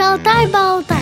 Шалтай-болтай.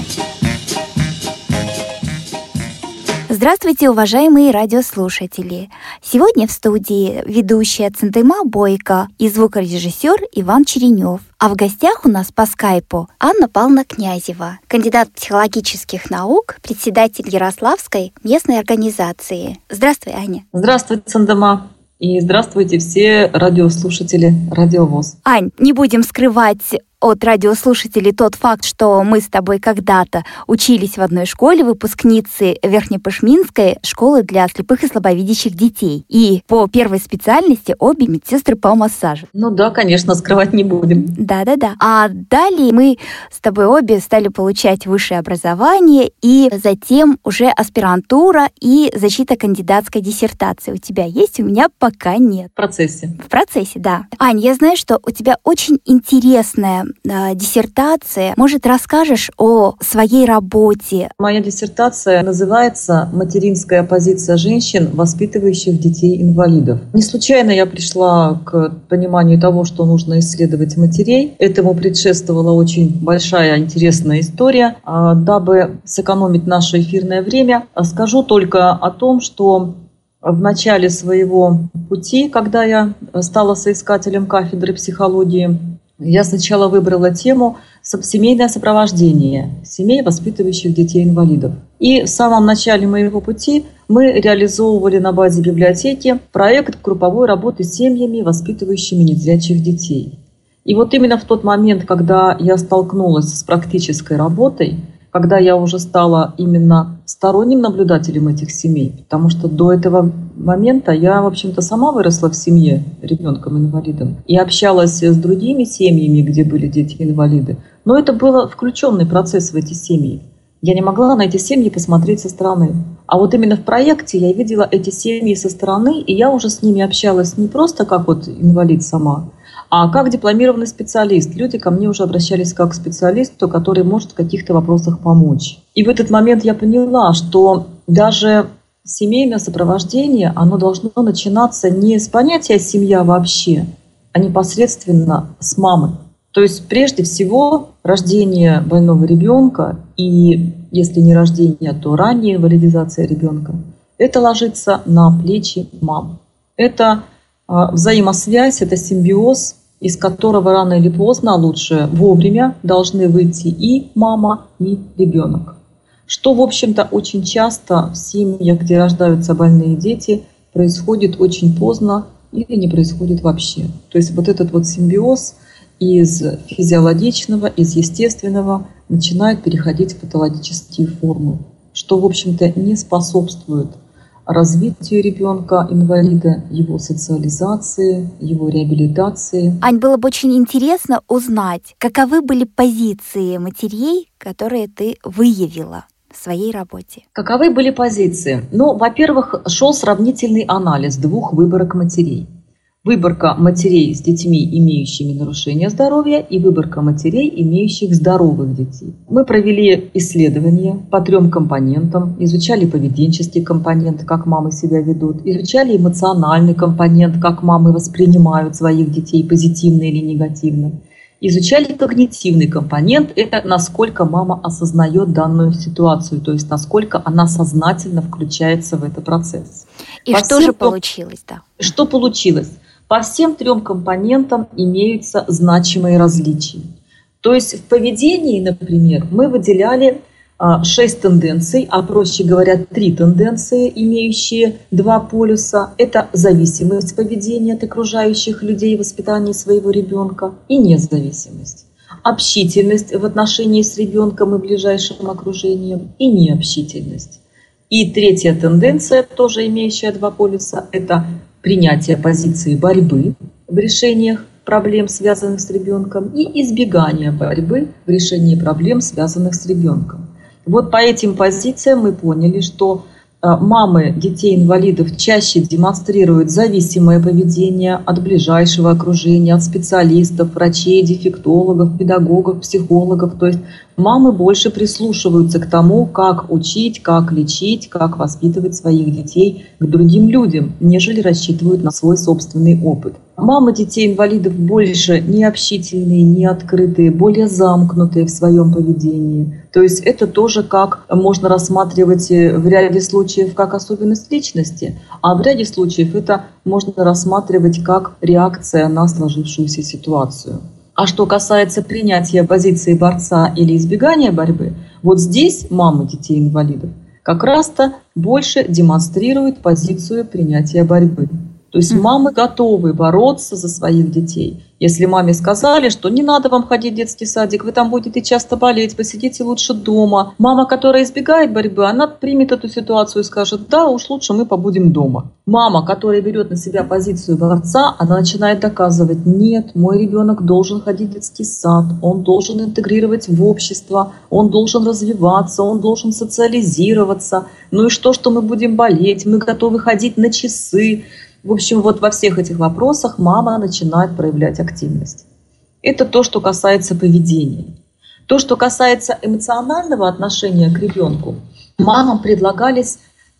Здравствуйте, уважаемые радиослушатели! Сегодня в студии ведущая Центыма Бойко и звукорежиссер Иван Черенев. А в гостях у нас по скайпу Анна Павловна Князева, кандидат психологических наук, председатель Ярославской местной организации. Здравствуй, Аня. Здравствуйте, Центыма. И здравствуйте все радиослушатели Радиовоз. Ань, не будем скрывать от радиослушателей тот факт, что мы с тобой когда-то учились в одной школе, выпускницы Верхнепышминской школы для слепых и слабовидящих детей. И по первой специальности обе медсестры по массажу. Ну да, конечно, скрывать не будем. Да-да-да. А далее мы с тобой обе стали получать высшее образование и затем уже аспирантура и защита кандидатской диссертации. У тебя есть, у меня пока нет. В процессе. В процессе, да. Ань, я знаю, что у тебя очень интересная э, диссертация. Может, расскажешь о своей работе? Моя диссертация называется «Материнская позиция женщин, воспитывающих детей-инвалидов». Не случайно я пришла к пониманию того, что нужно исследовать матерей. Этому предшествовала очень большая интересная история. А, дабы сэкономить наше эфирное время, скажу только о том, что в начале своего пути, когда я стала соискателем кафедры психологии, я сначала выбрала тему «Семейное сопровождение семей, воспитывающих детей-инвалидов». И в самом начале моего пути мы реализовывали на базе библиотеки проект групповой работы с семьями, воспитывающими незрячих детей. И вот именно в тот момент, когда я столкнулась с практической работой – когда я уже стала именно сторонним наблюдателем этих семей, потому что до этого момента я, в общем-то, сама выросла в семье ребенком-инвалидом и общалась с другими семьями, где были дети-инвалиды. Но это был включенный процесс в эти семьи. Я не могла на эти семьи посмотреть со стороны. А вот именно в проекте я видела эти семьи со стороны, и я уже с ними общалась не просто как вот инвалид сама, а как дипломированный специалист. Люди ко мне уже обращались как к специалисту, который может в каких-то вопросах помочь. И в этот момент я поняла, что даже семейное сопровождение, оно должно начинаться не с понятия «семья» вообще, а непосредственно с мамы. То есть прежде всего рождение больного ребенка и, если не рождение, то ранняя валидизация ребенка, это ложится на плечи мам. Это а, взаимосвязь, это симбиоз из которого рано или поздно, а лучше вовремя, должны выйти и мама, и ребенок. Что, в общем-то, очень часто в семьях, где рождаются больные дети, происходит очень поздно или не происходит вообще. То есть вот этот вот симбиоз из физиологичного, из естественного начинает переходить в патологические формы, что, в общем-то, не способствует развитию ребенка инвалида, его социализации, его реабилитации. Ань, было бы очень интересно узнать, каковы были позиции матерей, которые ты выявила в своей работе? Каковы были позиции? Ну, во-первых, шел сравнительный анализ двух выборок матерей выборка матерей с детьми, имеющими нарушения здоровья, и выборка матерей, имеющих здоровых детей. Мы провели исследования по трем компонентам, изучали поведенческий компонент, как мамы себя ведут, изучали эмоциональный компонент, как мамы воспринимают своих детей позитивно или негативно. Изучали когнитивный компонент, это насколько мама осознает данную ситуацию, то есть насколько она сознательно включается в этот процесс. И По что же получилось, да? Что получилось? По всем трем компонентам имеются значимые различия. То есть в поведении, например, мы выделяли а, шесть тенденций, а проще говоря, три тенденции, имеющие два полюса. Это зависимость поведения от окружающих людей в воспитании своего ребенка и независимость. Общительность в отношении с ребенком и ближайшим окружением и необщительность. И третья тенденция, тоже имеющая два полюса, это принятие позиции борьбы в решениях проблем, связанных с ребенком, и избегание борьбы в решении проблем, связанных с ребенком. Вот по этим позициям мы поняли, что мамы детей-инвалидов чаще демонстрируют зависимое поведение от ближайшего окружения, от специалистов, врачей, дефектологов, педагогов, психологов. То есть мамы больше прислушиваются к тому, как учить, как лечить, как воспитывать своих детей к другим людям, нежели рассчитывают на свой собственный опыт. Мамы детей-инвалидов больше не общительные, более замкнутые в своем поведении. То есть это тоже как можно рассматривать э, в ряде случаев как особенность личности, а в ряде случаев это можно рассматривать как реакция на сложившуюся ситуацию. А что касается принятия позиции борца или избегания борьбы, вот здесь мамы детей-инвалидов как раз-то больше демонстрируют позицию принятия борьбы. То есть мамы готовы бороться за своих детей. Если маме сказали, что не надо вам ходить в детский садик, вы там будете часто болеть, посидите лучше дома. Мама, которая избегает борьбы, она примет эту ситуацию и скажет, да, уж лучше мы побудем дома. Мама, которая берет на себя позицию борца, она начинает доказывать, нет, мой ребенок должен ходить в детский сад, он должен интегрировать в общество, он должен развиваться, он должен социализироваться. Ну и что, что мы будем болеть, мы готовы ходить на часы, в общем, вот во всех этих вопросах мама начинает проявлять активность. Это то, что касается поведения. То, что касается эмоционального отношения к ребенку, мамам предлагались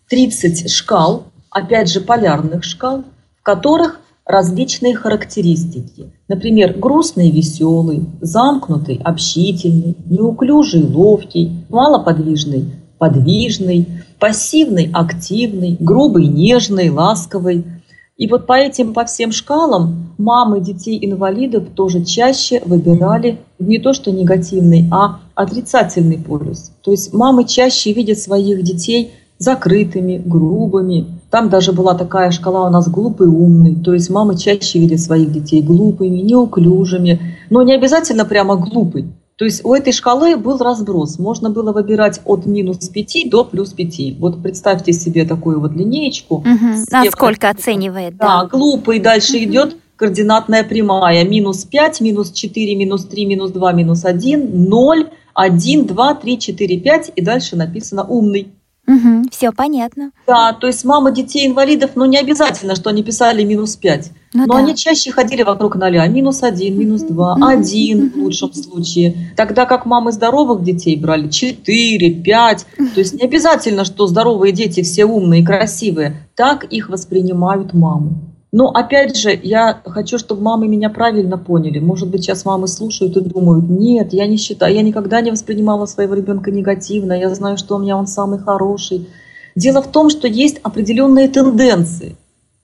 30 шкал, опять же полярных шкал, в которых различные характеристики. Например, грустный, веселый, замкнутый, общительный, неуклюжий, ловкий, малоподвижный, подвижный, пассивный, активный, грубый, нежный, ласковый – и вот по этим, по всем шкалам мамы детей-инвалидов тоже чаще выбирали не то что негативный, а отрицательный полюс. То есть мамы чаще видят своих детей закрытыми, грубыми. Там даже была такая шкала у нас глупый, умный. То есть мамы чаще видят своих детей глупыми, неуклюжими. Но не обязательно прямо глупый. То есть у этой шкалы был разброс. Можно было выбирать от минус 5 до плюс 5. Вот представьте себе такую вот линеечку. Угу. Насколько оценивает. Да, да глупый. Дальше угу. идет координатная прямая. Минус 5, минус 4, минус 3, минус 2, минус 1, 0, 1, 2, 3, 4, 5. И дальше написано умный. Угу, все понятно. Да, то есть мама детей-инвалидов, ну не обязательно, что они писали минус 5. Ну, но да. они чаще ходили вокруг ноля. Минус 1, минус 2, 1 в лучшем случае. Тогда как мамы здоровых детей брали 4, 5. То есть не обязательно, что здоровые дети все умные и красивые. Так их воспринимают маму. Но опять же, я хочу, чтобы мамы меня правильно поняли. Может быть, сейчас мамы слушают и думают, нет, я не считаю, я никогда не воспринимала своего ребенка негативно, я знаю, что у меня он самый хороший. Дело в том, что есть определенные тенденции.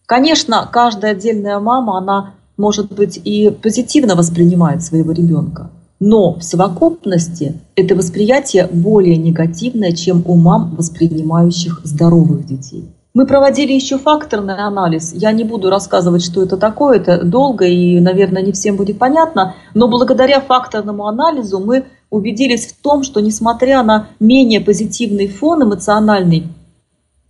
Конечно, каждая отдельная мама, она, может быть, и позитивно воспринимает своего ребенка. Но в совокупности это восприятие более негативное, чем у мам, воспринимающих здоровых детей. Мы проводили еще факторный анализ. Я не буду рассказывать, что это такое, это долго и, наверное, не всем будет понятно. Но благодаря факторному анализу мы убедились в том, что несмотря на менее позитивный фон эмоциональный,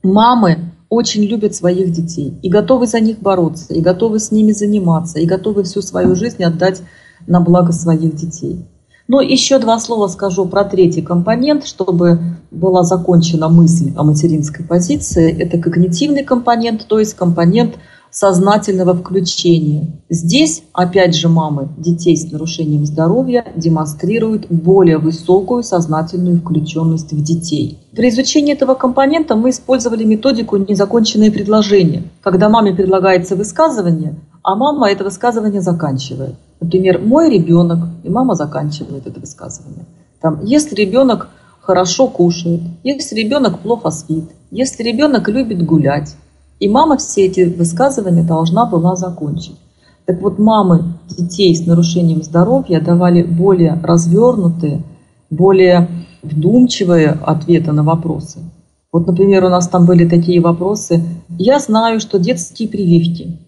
мамы очень любят своих детей и готовы за них бороться, и готовы с ними заниматься, и готовы всю свою жизнь отдать на благо своих детей. Но еще два слова скажу про третий компонент, чтобы была закончена мысль о материнской позиции. Это когнитивный компонент, то есть компонент сознательного включения. Здесь, опять же, мамы детей с нарушением здоровья демонстрируют более высокую сознательную включенность в детей. При изучении этого компонента мы использовали методику «незаконченные предложения», когда маме предлагается высказывание, а мама это высказывание заканчивает. Например, мой ребенок, и мама заканчивает это высказывание. Там, если ребенок хорошо кушает, если ребенок плохо спит, если ребенок любит гулять. И мама все эти высказывания должна была закончить. Так вот, мамы детей с нарушением здоровья давали более развернутые, более вдумчивые ответы на вопросы. Вот, например, у нас там были такие вопросы. Я знаю, что детские прививки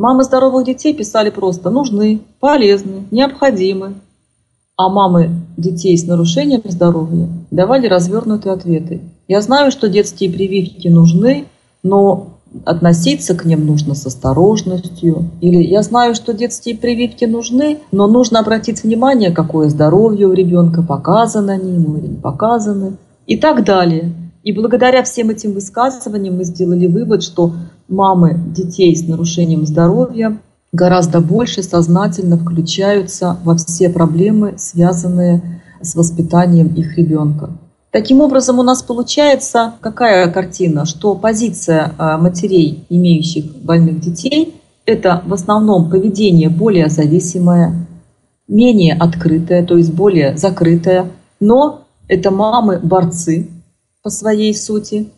Мамы здоровых детей писали просто «нужны», «полезны», «необходимы». А мамы детей с нарушением здоровья давали развернутые ответы. Я знаю, что детские прививки нужны, но относиться к ним нужно с осторожностью. Или я знаю, что детские прививки нужны, но нужно обратить внимание, какое здоровье у ребенка, показано они ему или не показаны. И так далее. И благодаря всем этим высказываниям мы сделали вывод, что мамы детей с нарушением здоровья гораздо больше сознательно включаются во все проблемы, связанные с воспитанием их ребенка. Таким образом, у нас получается какая картина, что позиция а, матерей, имеющих больных детей, это в основном поведение более зависимое, менее открытое, то есть более закрытое, но это мамы-борцы по своей сути,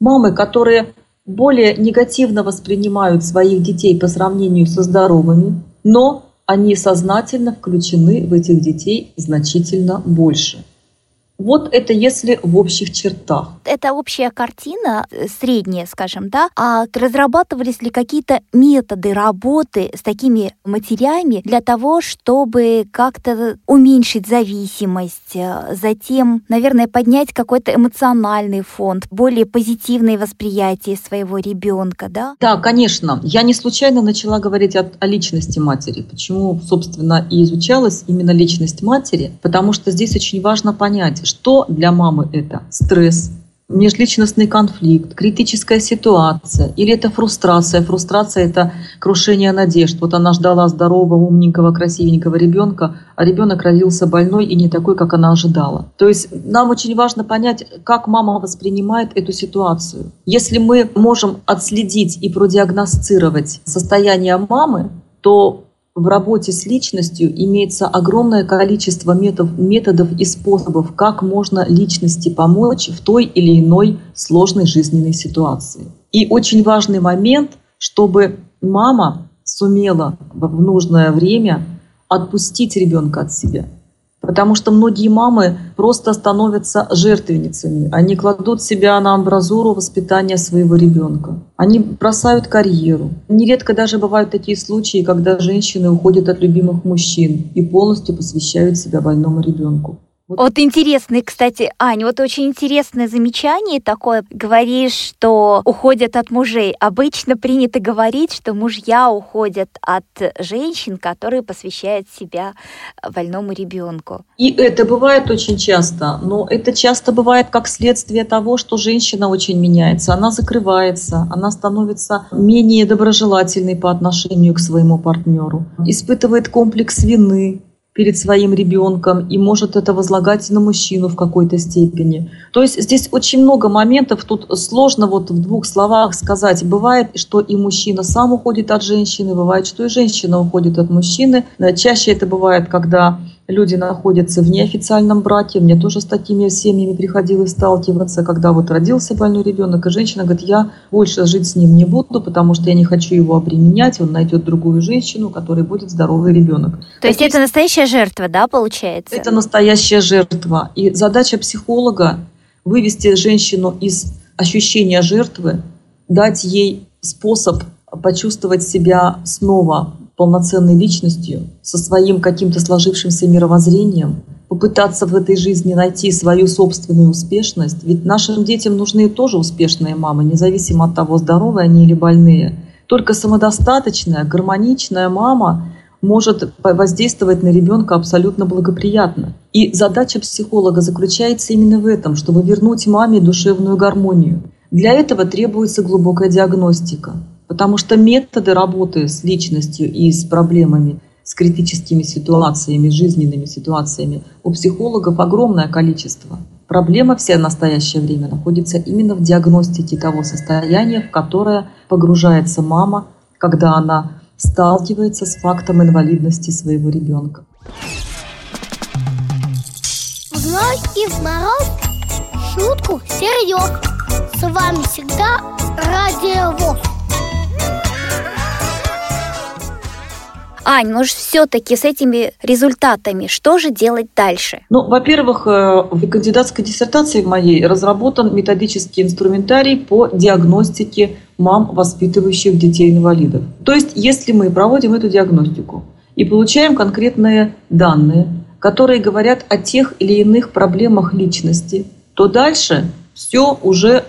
мамы, которые более негативно воспринимают своих детей по сравнению со здоровыми, но они сознательно включены в этих детей значительно больше – вот это если в общих чертах. Это общая картина, э, средняя, скажем, да? А разрабатывались ли какие-то методы работы с такими матерями для того, чтобы как-то уменьшить зависимость, э, затем, наверное, поднять какой-то эмоциональный фонд, более позитивное восприятие своего ребенка, да? Да, конечно. Я не случайно начала говорить о, о личности матери. Почему, собственно, и изучалась именно личность матери? Потому что здесь очень важно понять, что для мамы это стресс, межличностный конфликт, критическая ситуация, или это фрустрация. Фрустрация – это крушение надежд. Вот она ждала здорового, умненького, красивенького ребенка, а ребенок родился больной и не такой, как она ожидала. То есть нам очень важно понять, как мама воспринимает эту ситуацию. Если мы можем отследить и продиагностировать состояние мамы, то в работе с личностью имеется огромное количество методов, методов и способов, как можно личности помочь в той или иной сложной жизненной ситуации. И очень важный момент, чтобы мама сумела в нужное время отпустить ребенка от себя – Потому что многие мамы просто становятся жертвенницами. Они кладут себя на амбразуру воспитания своего ребенка. Они бросают карьеру. Нередко даже бывают такие случаи, когда женщины уходят от любимых мужчин и полностью посвящают себя больному ребенку. Вот. вот интересный, кстати, Аня, вот очень интересное замечание такое. Говоришь, что уходят от мужей. Обычно принято говорить, что мужья уходят от женщин, которые посвящают себя больному ребенку. И это бывает очень часто, но это часто бывает как следствие того, что женщина очень меняется. Она закрывается, она становится менее доброжелательной по отношению к своему партнеру, испытывает комплекс вины, перед своим ребенком и может это возлагать на мужчину в какой-то степени. То есть здесь очень много моментов, тут сложно вот в двух словах сказать. Бывает, что и мужчина сам уходит от женщины, бывает, что и женщина уходит от мужчины. Чаще это бывает, когда люди находятся в неофициальном браке. Мне тоже с такими семьями приходилось сталкиваться, когда вот родился больной ребенок, и женщина говорит, я больше жить с ним не буду, потому что я не хочу его обременять, он найдет другую женщину, которой будет здоровый ребенок. То есть это настоящая жертва, да, получается? Это настоящая жертва. И задача психолога вывести женщину из ощущения жертвы, дать ей способ почувствовать себя снова полноценной личностью, со своим каким-то сложившимся мировоззрением, попытаться в этой жизни найти свою собственную успешность. Ведь нашим детям нужны тоже успешные мамы, независимо от того, здоровые они или больные. Только самодостаточная, гармоничная мама может воздействовать на ребенка абсолютно благоприятно. И задача психолога заключается именно в этом, чтобы вернуть маме душевную гармонию. Для этого требуется глубокая диагностика. Потому что методы работы с личностью и с проблемами, с критическими ситуациями, жизненными ситуациями у психологов огромное количество. Проблема вся в настоящее время находится именно в диагностике того состояния, в которое погружается мама, когда она сталкивается с фактом инвалидности своего ребенка. В и мороз шутку серьез. С вами всегда Радио ВОЗ. Ань, может, все-таки с этими результатами что же делать дальше? Ну, во-первых, э, в кандидатской диссертации моей разработан методический инструментарий по диагностике мам, воспитывающих детей-инвалидов. То есть, если мы проводим эту диагностику и получаем конкретные данные, которые говорят о тех или иных проблемах личности, то дальше все уже,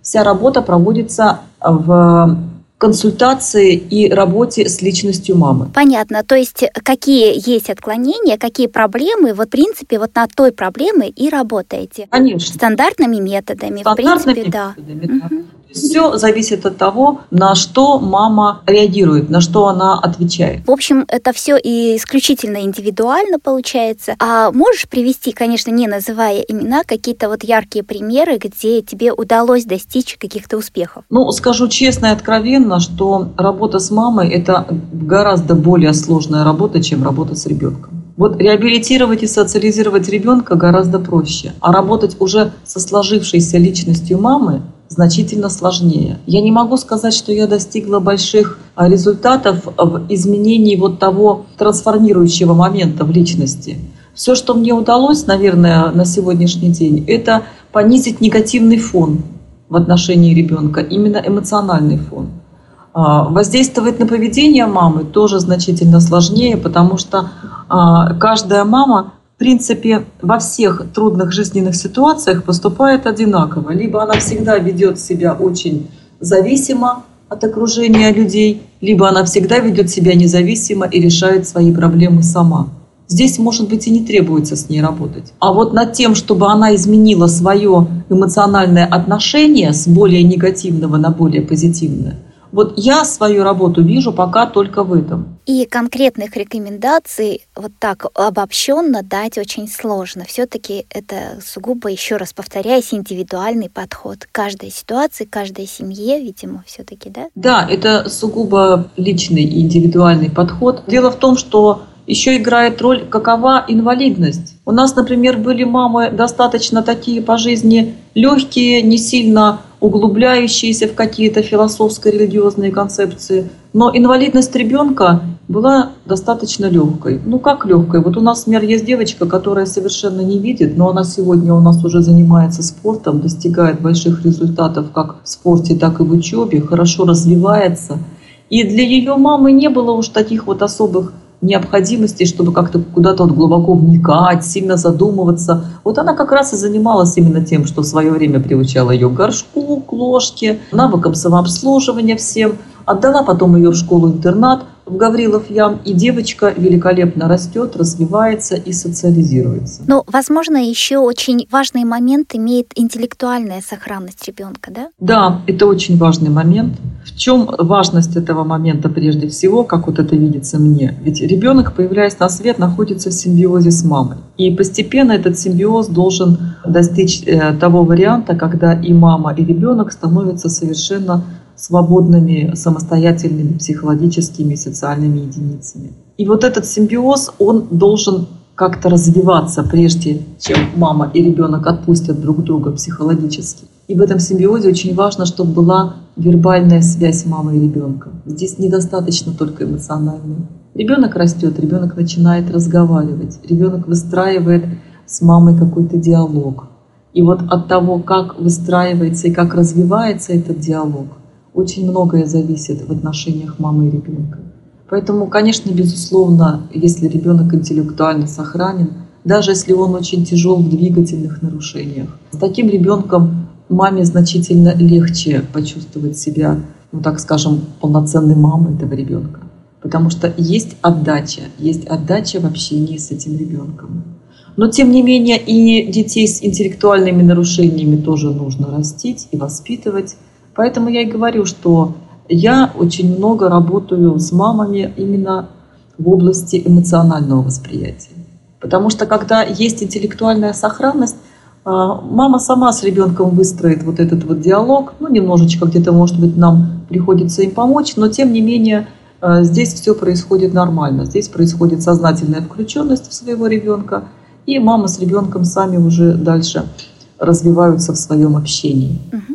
вся работа проводится в консультации и работе с личностью мамы. Понятно. То есть какие есть отклонения, какие проблемы, вот в принципе вот над той проблемой и работаете. Конечно. Стандартными методами. Стандартными в принципе, методами, да. да. Угу. Все зависит от того, на что мама реагирует, на что она отвечает. В общем, это все и исключительно индивидуально получается. А можешь привести, конечно, не называя имена, какие-то вот яркие примеры, где тебе удалось достичь каких-то успехов? Ну, скажу честно и откровенно, что работа с мамой – это гораздо более сложная работа, чем работа с ребенком. Вот реабилитировать и социализировать ребенка гораздо проще, а работать уже со сложившейся личностью мамы значительно сложнее. Я не могу сказать, что я достигла больших а, результатов в изменении вот того трансформирующего момента в личности. Все, что мне удалось, наверное, на сегодняшний день, это понизить негативный фон в отношении ребенка, именно эмоциональный фон. А, воздействовать на поведение мамы тоже значительно сложнее, потому что а, каждая мама принципе, во всех трудных жизненных ситуациях поступает одинаково. Либо она всегда ведет себя очень зависимо от окружения людей, либо она всегда ведет себя независимо и решает свои проблемы сама. Здесь, может быть, и не требуется с ней работать. А вот над тем, чтобы она изменила свое эмоциональное отношение с более негативного на более позитивное – вот я свою работу вижу пока только в этом. И конкретных рекомендаций вот так обобщенно дать очень сложно. Все-таки это сугубо, еще раз повторяюсь, индивидуальный подход каждой ситуации, каждой семье, видимо, все-таки, да? Да, это сугубо личный и индивидуальный подход. Дело в том, что еще играет роль, какова инвалидность. У нас, например, были мамы достаточно такие по жизни легкие, не сильно углубляющиеся в какие-то философско-религиозные концепции. Но инвалидность ребенка была достаточно легкой. Ну как легкой? Вот у нас, например, есть девочка, которая совершенно не видит, но она сегодня у нас уже занимается спортом, достигает больших результатов как в спорте, так и в учебе, хорошо развивается. И для ее мамы не было уж таких вот особых необходимости, чтобы как-то куда-то вот глубоко вникать, сильно задумываться. Вот она как раз и занималась именно тем, что в свое время приучала ее к горшку, к ложке, навыкам самообслуживания всем. Отдала потом ее в школу-интернат, в Гаврилов Ям, и девочка великолепно растет, развивается и социализируется. Но, возможно, еще очень важный момент имеет интеллектуальная сохранность ребенка, да? Да, это очень важный момент. В чем важность этого момента прежде всего, как вот это видится мне? Ведь ребенок, появляясь на свет, находится в симбиозе с мамой. И постепенно этот симбиоз должен достичь э, того варианта, когда и мама, и ребенок становятся совершенно свободными, самостоятельными психологическими и социальными единицами. И вот этот симбиоз, он должен как-то развиваться, прежде чем мама и ребенок отпустят друг друга психологически. И в этом симбиозе очень важно, чтобы была вербальная связь мамы и ребенка. Здесь недостаточно только эмоциональной. Ребенок растет, ребенок начинает разговаривать, ребенок выстраивает с мамой какой-то диалог. И вот от того, как выстраивается и как развивается этот диалог, очень многое зависит в отношениях мамы и ребенка. Поэтому, конечно, безусловно, если ребенок интеллектуально сохранен, даже если он очень тяжел в двигательных нарушениях, с таким ребенком маме значительно легче почувствовать себя, ну так скажем, полноценной мамой этого ребенка. Потому что есть отдача, есть отдача в общении с этим ребенком. Но тем не менее и детей с интеллектуальными нарушениями тоже нужно растить и воспитывать. Поэтому я и говорю, что я очень много работаю с мамами именно в области эмоционального восприятия. Потому что когда есть интеллектуальная сохранность, а, мама сама с ребенком выстроит вот этот вот диалог. Ну, немножечко где-то, может быть, нам приходится им помочь, но тем не менее а, здесь все происходит нормально. Здесь происходит сознательная включенность в своего ребенка, и мама с ребенком сами уже дальше развиваются в своем общении. Угу.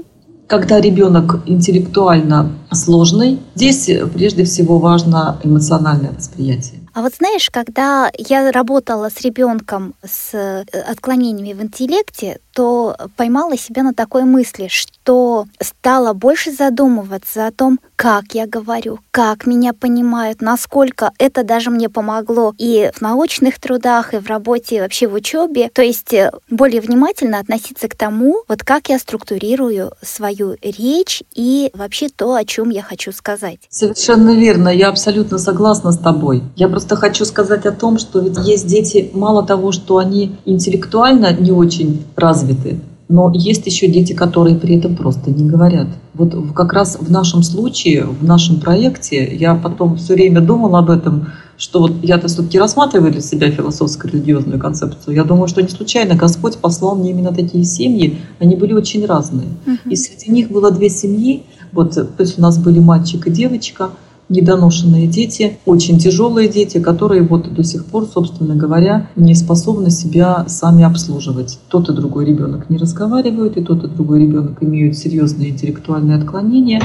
Когда ребенок интеллектуально сложный, здесь прежде всего важно эмоциональное восприятие. А вот знаешь, когда я работала с ребенком с э, отклонениями в интеллекте, то поймала себя на такой мысли, что стала больше задумываться о том, как я говорю, как меня понимают, насколько это даже мне помогло и в научных трудах, и в работе, и вообще в учебе. То есть э, более внимательно относиться к тому, вот как я структурирую свою речь и вообще то, о чем я хочу сказать. Совершенно верно, я абсолютно согласна с тобой. Я просто хочу сказать о том, что ведь есть дети, мало того, что они интеллектуально не очень развиты. Но есть еще дети, которые при этом просто не говорят. Вот как раз в нашем случае, в нашем проекте, я потом все время думала об этом, что вот я-то все-таки рассматриваю для себя философско-религиозную концепцию. Я думаю, что не случайно Господь послал мне именно такие семьи. Они были очень разные. И среди них было две семьи. Вот, то есть у нас были мальчик и девочка – недоношенные дети, очень тяжелые дети, которые вот до сих пор, собственно говоря, не способны себя сами обслуживать. Тот и другой ребенок не разговаривают, и тот и другой ребенок имеют серьезные интеллектуальные отклонения,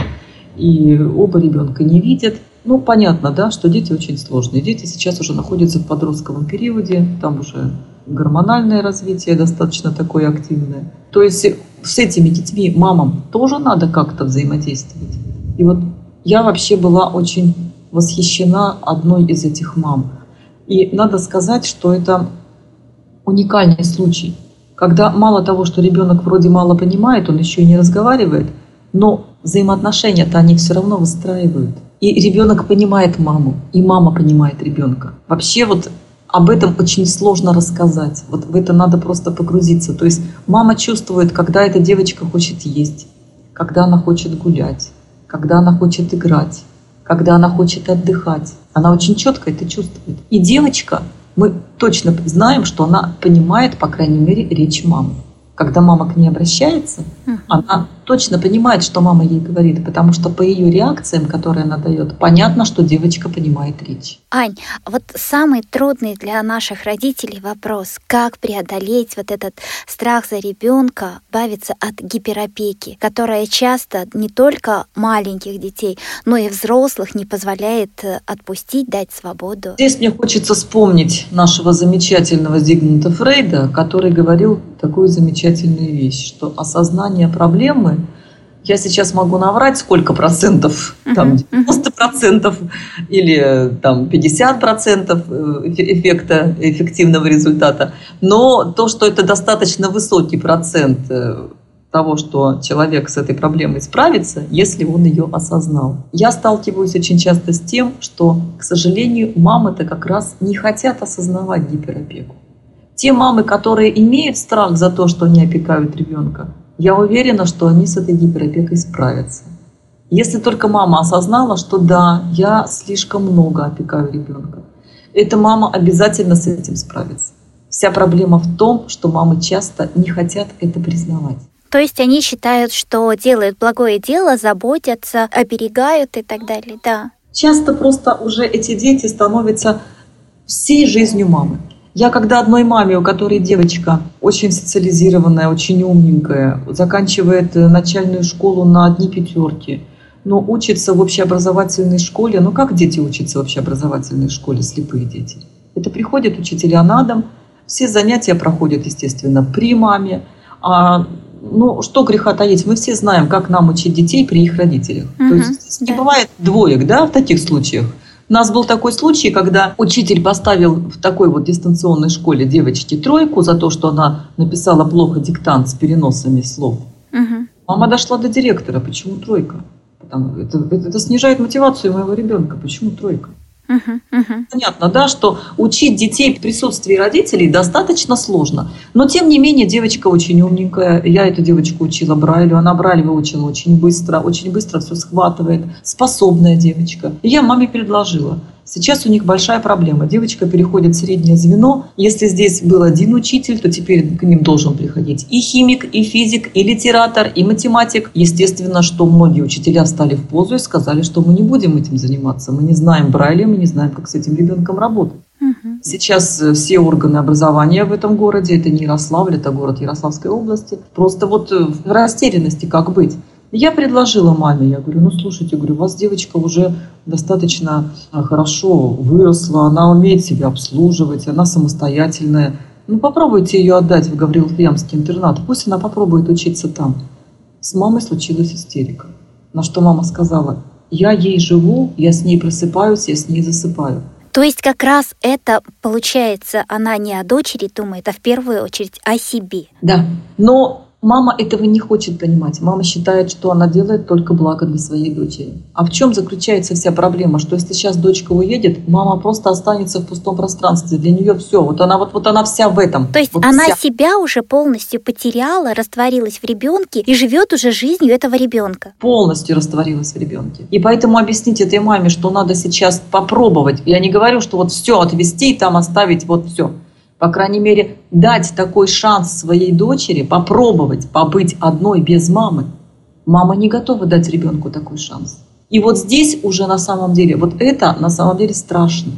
и оба ребенка не видят. Ну, понятно, да, что дети очень сложные. Дети сейчас уже находятся в подростковом периоде, там уже гормональное развитие достаточно такое активное. То есть с этими детьми мамам тоже надо как-то взаимодействовать. И вот я вообще была очень восхищена одной из этих мам. И надо сказать, что это уникальный случай, когда мало того, что ребенок вроде мало понимает, он еще и не разговаривает, но взаимоотношения-то они все равно выстраивают. И ребенок понимает маму, и мама понимает ребенка. Вообще вот об этом очень сложно рассказать. Вот в это надо просто погрузиться. То есть мама чувствует, когда эта девочка хочет есть, когда она хочет гулять, когда она хочет играть, когда она хочет отдыхать. Она очень четко это чувствует. И девочка, мы точно знаем, что она понимает, по крайней мере, речь мамы когда мама к ней обращается, она точно понимает, что мама ей говорит, потому что по ее реакциям, которые она дает, понятно, что девочка понимает речь. Ань, вот самый трудный для наших родителей вопрос, как преодолеть вот этот страх за ребенка, бавиться от гиперопеки, которая часто не только маленьких детей, но и взрослых не позволяет э, отпустить, дать свободу. Здесь мне хочется вспомнить нашего замечательного Зигмунда Фрейда, который говорил такую замечательную вещь, что осознание проблемы я сейчас могу наврать, сколько процентов, там 90 процентов или там 50 процентов э, эффекта, эффективного результата, но то, что это достаточно высокий процент э, того, что человек с этой проблемой справится, если он ее осознал. Я сталкиваюсь очень часто с тем, что, к сожалению, мамы-то как раз не хотят осознавать гиперопеку. Те мамы, которые имеют страх за то, что они опекают ребенка, я уверена, что они с этой гиперопекой справятся. Если только мама осознала, что да, я слишком много опекаю ребенка, эта мама обязательно с этим справится. Вся проблема в том, что мамы часто не хотят это признавать. То есть они считают, что делают благое дело, заботятся, оберегают и так далее, да. Часто просто уже эти дети становятся всей жизнью мамы. Я когда одной маме, у которой девочка очень социализированная, очень умненькая, заканчивает э, начальную школу на одни пятерки, но учится в общеобразовательной школе. Ну как дети учатся в общеобразовательной школе, слепые дети? Это приходят учителя на дом, все занятия проходят, естественно, при маме. А, ну, что греха таить, мы все знаем, как нам учить детей при их родителях. Угу, То есть не бывает двоек, да, в таких случаях. У нас был такой случай, когда учитель поставил в такой вот дистанционной школе девочке тройку за то, что она написала плохо диктант с переносами слов. Угу. Мама дошла до директора. Почему тройка? Потому, это, это, это снижает мотивацию моего ребенка. Почему тройка? Понятно, да, что учить детей в присутствии родителей достаточно сложно. Но, тем не менее, девочка очень умненькая. Я эту девочку учила Брайлю. Она Брайль выучила очень быстро, очень быстро все схватывает. Способная девочка. И я маме предложила – Сейчас у них большая проблема. Девочка переходит в среднее звено. Если здесь был один учитель, то теперь к ним должен приходить и химик, и физик, и литератор, и математик. Естественно, что многие учителя стали в позу и сказали, что мы не будем этим заниматься. Мы не знаем Брайля, мы не знаем, как с этим ребенком работать. Сейчас э, все органы образования в этом городе, это не Ярославль, это город Ярославской области, просто вот э, в растерянности, как быть. Я предложила маме, я говорю, ну слушайте, говорю, у вас девочка уже достаточно а, хорошо выросла, она умеет себя обслуживать, она самостоятельная. Ну попробуйте ее отдать в Гаврилов-Ямский интернат, пусть она попробует учиться там. С мамой случилась истерика. На что мама сказала, я ей живу, я с ней просыпаюсь, я с ней засыпаю. То есть как раз это получается, она не о дочери думает, а в первую очередь о себе. Да, но Мама этого не хочет понимать. Мама считает, что она делает только благо для своей дочери. А в чем заключается вся проблема? Что если сейчас дочка уедет, мама просто останется в пустом пространстве. Для нее все. Вот она вот, вот она вся в этом. То есть вот она вся. себя уже полностью потеряла, растворилась в ребенке и живет уже жизнью этого ребенка. полностью растворилась в ребенке. И поэтому объяснить этой маме, что надо сейчас попробовать. Я не говорю, что вот все отвести и там оставить вот все. По крайней мере, дать такой шанс своей дочери попробовать побыть одной без мамы. Мама не готова дать ребенку такой шанс. И вот здесь уже на самом деле, вот это на самом деле страшно.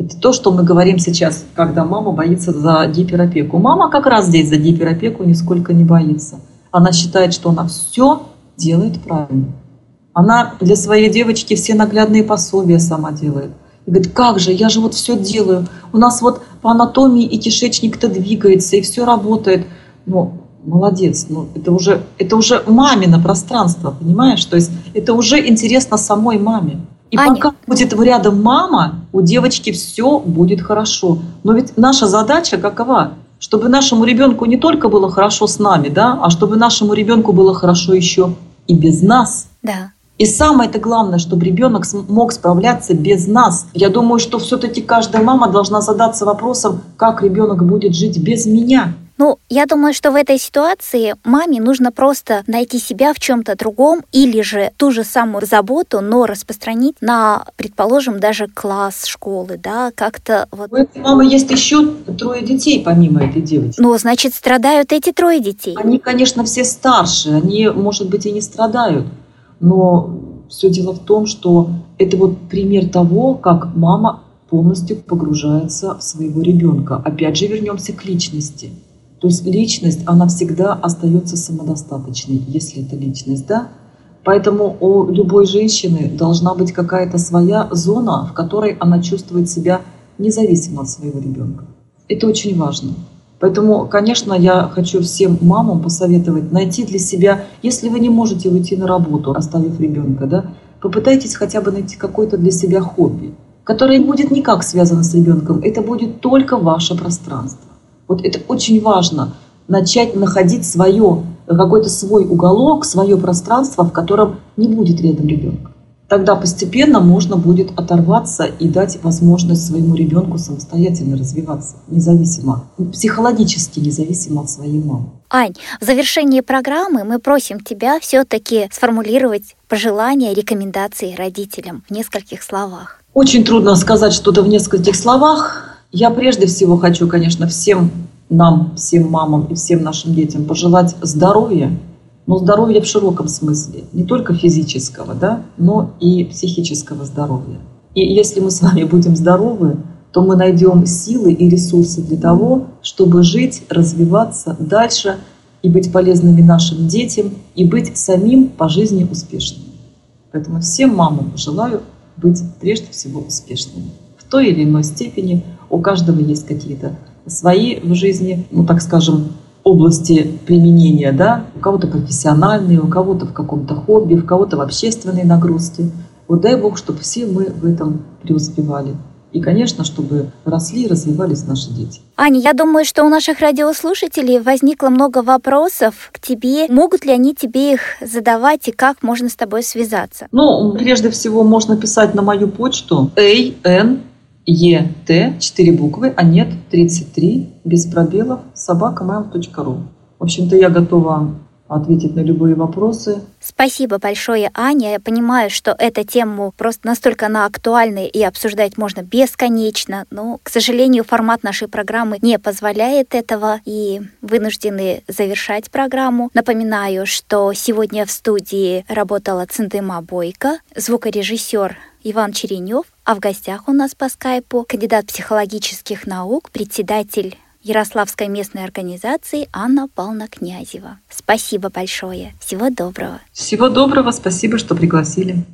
Это то, что мы говорим сейчас, когда мама боится за гиперопеку. Мама как раз здесь за гиперопеку нисколько не боится. Она считает, что она все делает правильно. Она для своей девочки все наглядные пособия сама делает. И говорит, как же, я же вот все делаю. У нас вот по анатомии и кишечник-то двигается, и все работает. Ну, молодец, ну это уже, это уже мамино пространство, понимаешь? То есть это уже интересно самой маме. И Аня. пока будет рядом мама, у девочки все будет хорошо. Но ведь наша задача какова? Чтобы нашему ребенку не только было хорошо с нами, да, а чтобы нашему ребенку было хорошо еще и без нас. Да. И самое это главное, чтобы ребенок мог справляться без нас. Я думаю, что все-таки каждая мама должна задаться вопросом, как ребенок будет жить без меня. Ну, я думаю, что в этой ситуации маме нужно просто найти себя в чем-то другом или же ту же самую заботу, но распространить на, предположим, даже класс школы, да, как-то вот. У этой мамы есть еще трое детей помимо этой девочки. Ну, значит, страдают эти трое детей. Они, конечно, все старше, они, может быть, и не страдают, но все дело в том, что это вот пример того, как мама полностью погружается в своего ребенка. Опять же, вернемся к личности. То есть личность, она всегда остается самодостаточной, если это личность, да? Поэтому у любой женщины должна быть какая-то своя зона, в которой она чувствует себя независимо от своего ребенка. Это очень важно. Поэтому, конечно, я хочу всем мамам посоветовать найти для себя, если вы не можете уйти на работу, оставив ребенка, да, попытайтесь хотя бы найти какое-то для себя хобби, которое будет никак связано с ребенком. Это будет только ваше пространство. Вот это очень важно начать находить свое, какой-то свой уголок, свое пространство, в котором не будет рядом ребенка. Тогда постепенно можно будет оторваться и дать возможность своему ребенку самостоятельно развиваться, независимо, психологически независимо от своей мамы. Ань, в завершении программы мы просим тебя все-таки сформулировать пожелания, рекомендации родителям в нескольких словах. Очень трудно сказать что-то в нескольких словах. Я прежде всего хочу, конечно, всем нам, всем мамам и всем нашим детям пожелать здоровья, но здоровья в широком смысле, не только физического, да, но и психического здоровья. И если мы с вами будем здоровы, то мы найдем силы и ресурсы для того, чтобы жить, развиваться дальше и быть полезными нашим детям, и быть самим по жизни успешными. Поэтому всем мамам желаю быть прежде всего успешными. В той или иной степени у каждого есть какие-то свои в жизни, ну так скажем, области применения, да, у кого-то профессиональные, у кого-то в каком-то хобби, у кого-то в общественной нагрузке. Вот дай Бог, чтобы все мы в этом преуспевали. И, конечно, чтобы росли и развивались наши дети. Аня, я думаю, что у наших радиослушателей возникло много вопросов к тебе. Могут ли они тебе их задавать и как можно с тобой связаться? Ну, прежде всего, можно писать на мою почту a t 4 буквы, а нет 33, без пробелов, собакамайл.ру. В общем-то, я готова ответить на любые вопросы. Спасибо большое, Аня. Я понимаю, что эта тему просто настолько она актуальна и обсуждать можно бесконечно, но, к сожалению, формат нашей программы не позволяет этого и вынуждены завершать программу. Напоминаю, что сегодня в студии работала Центыма Бойко, звукорежиссер Иван Черенев, а в гостях у нас по скайпу кандидат психологических наук, председатель Ярославской местной организации Анна Павловна Князева. Спасибо большое. Всего доброго. Всего доброго, спасибо, что пригласили.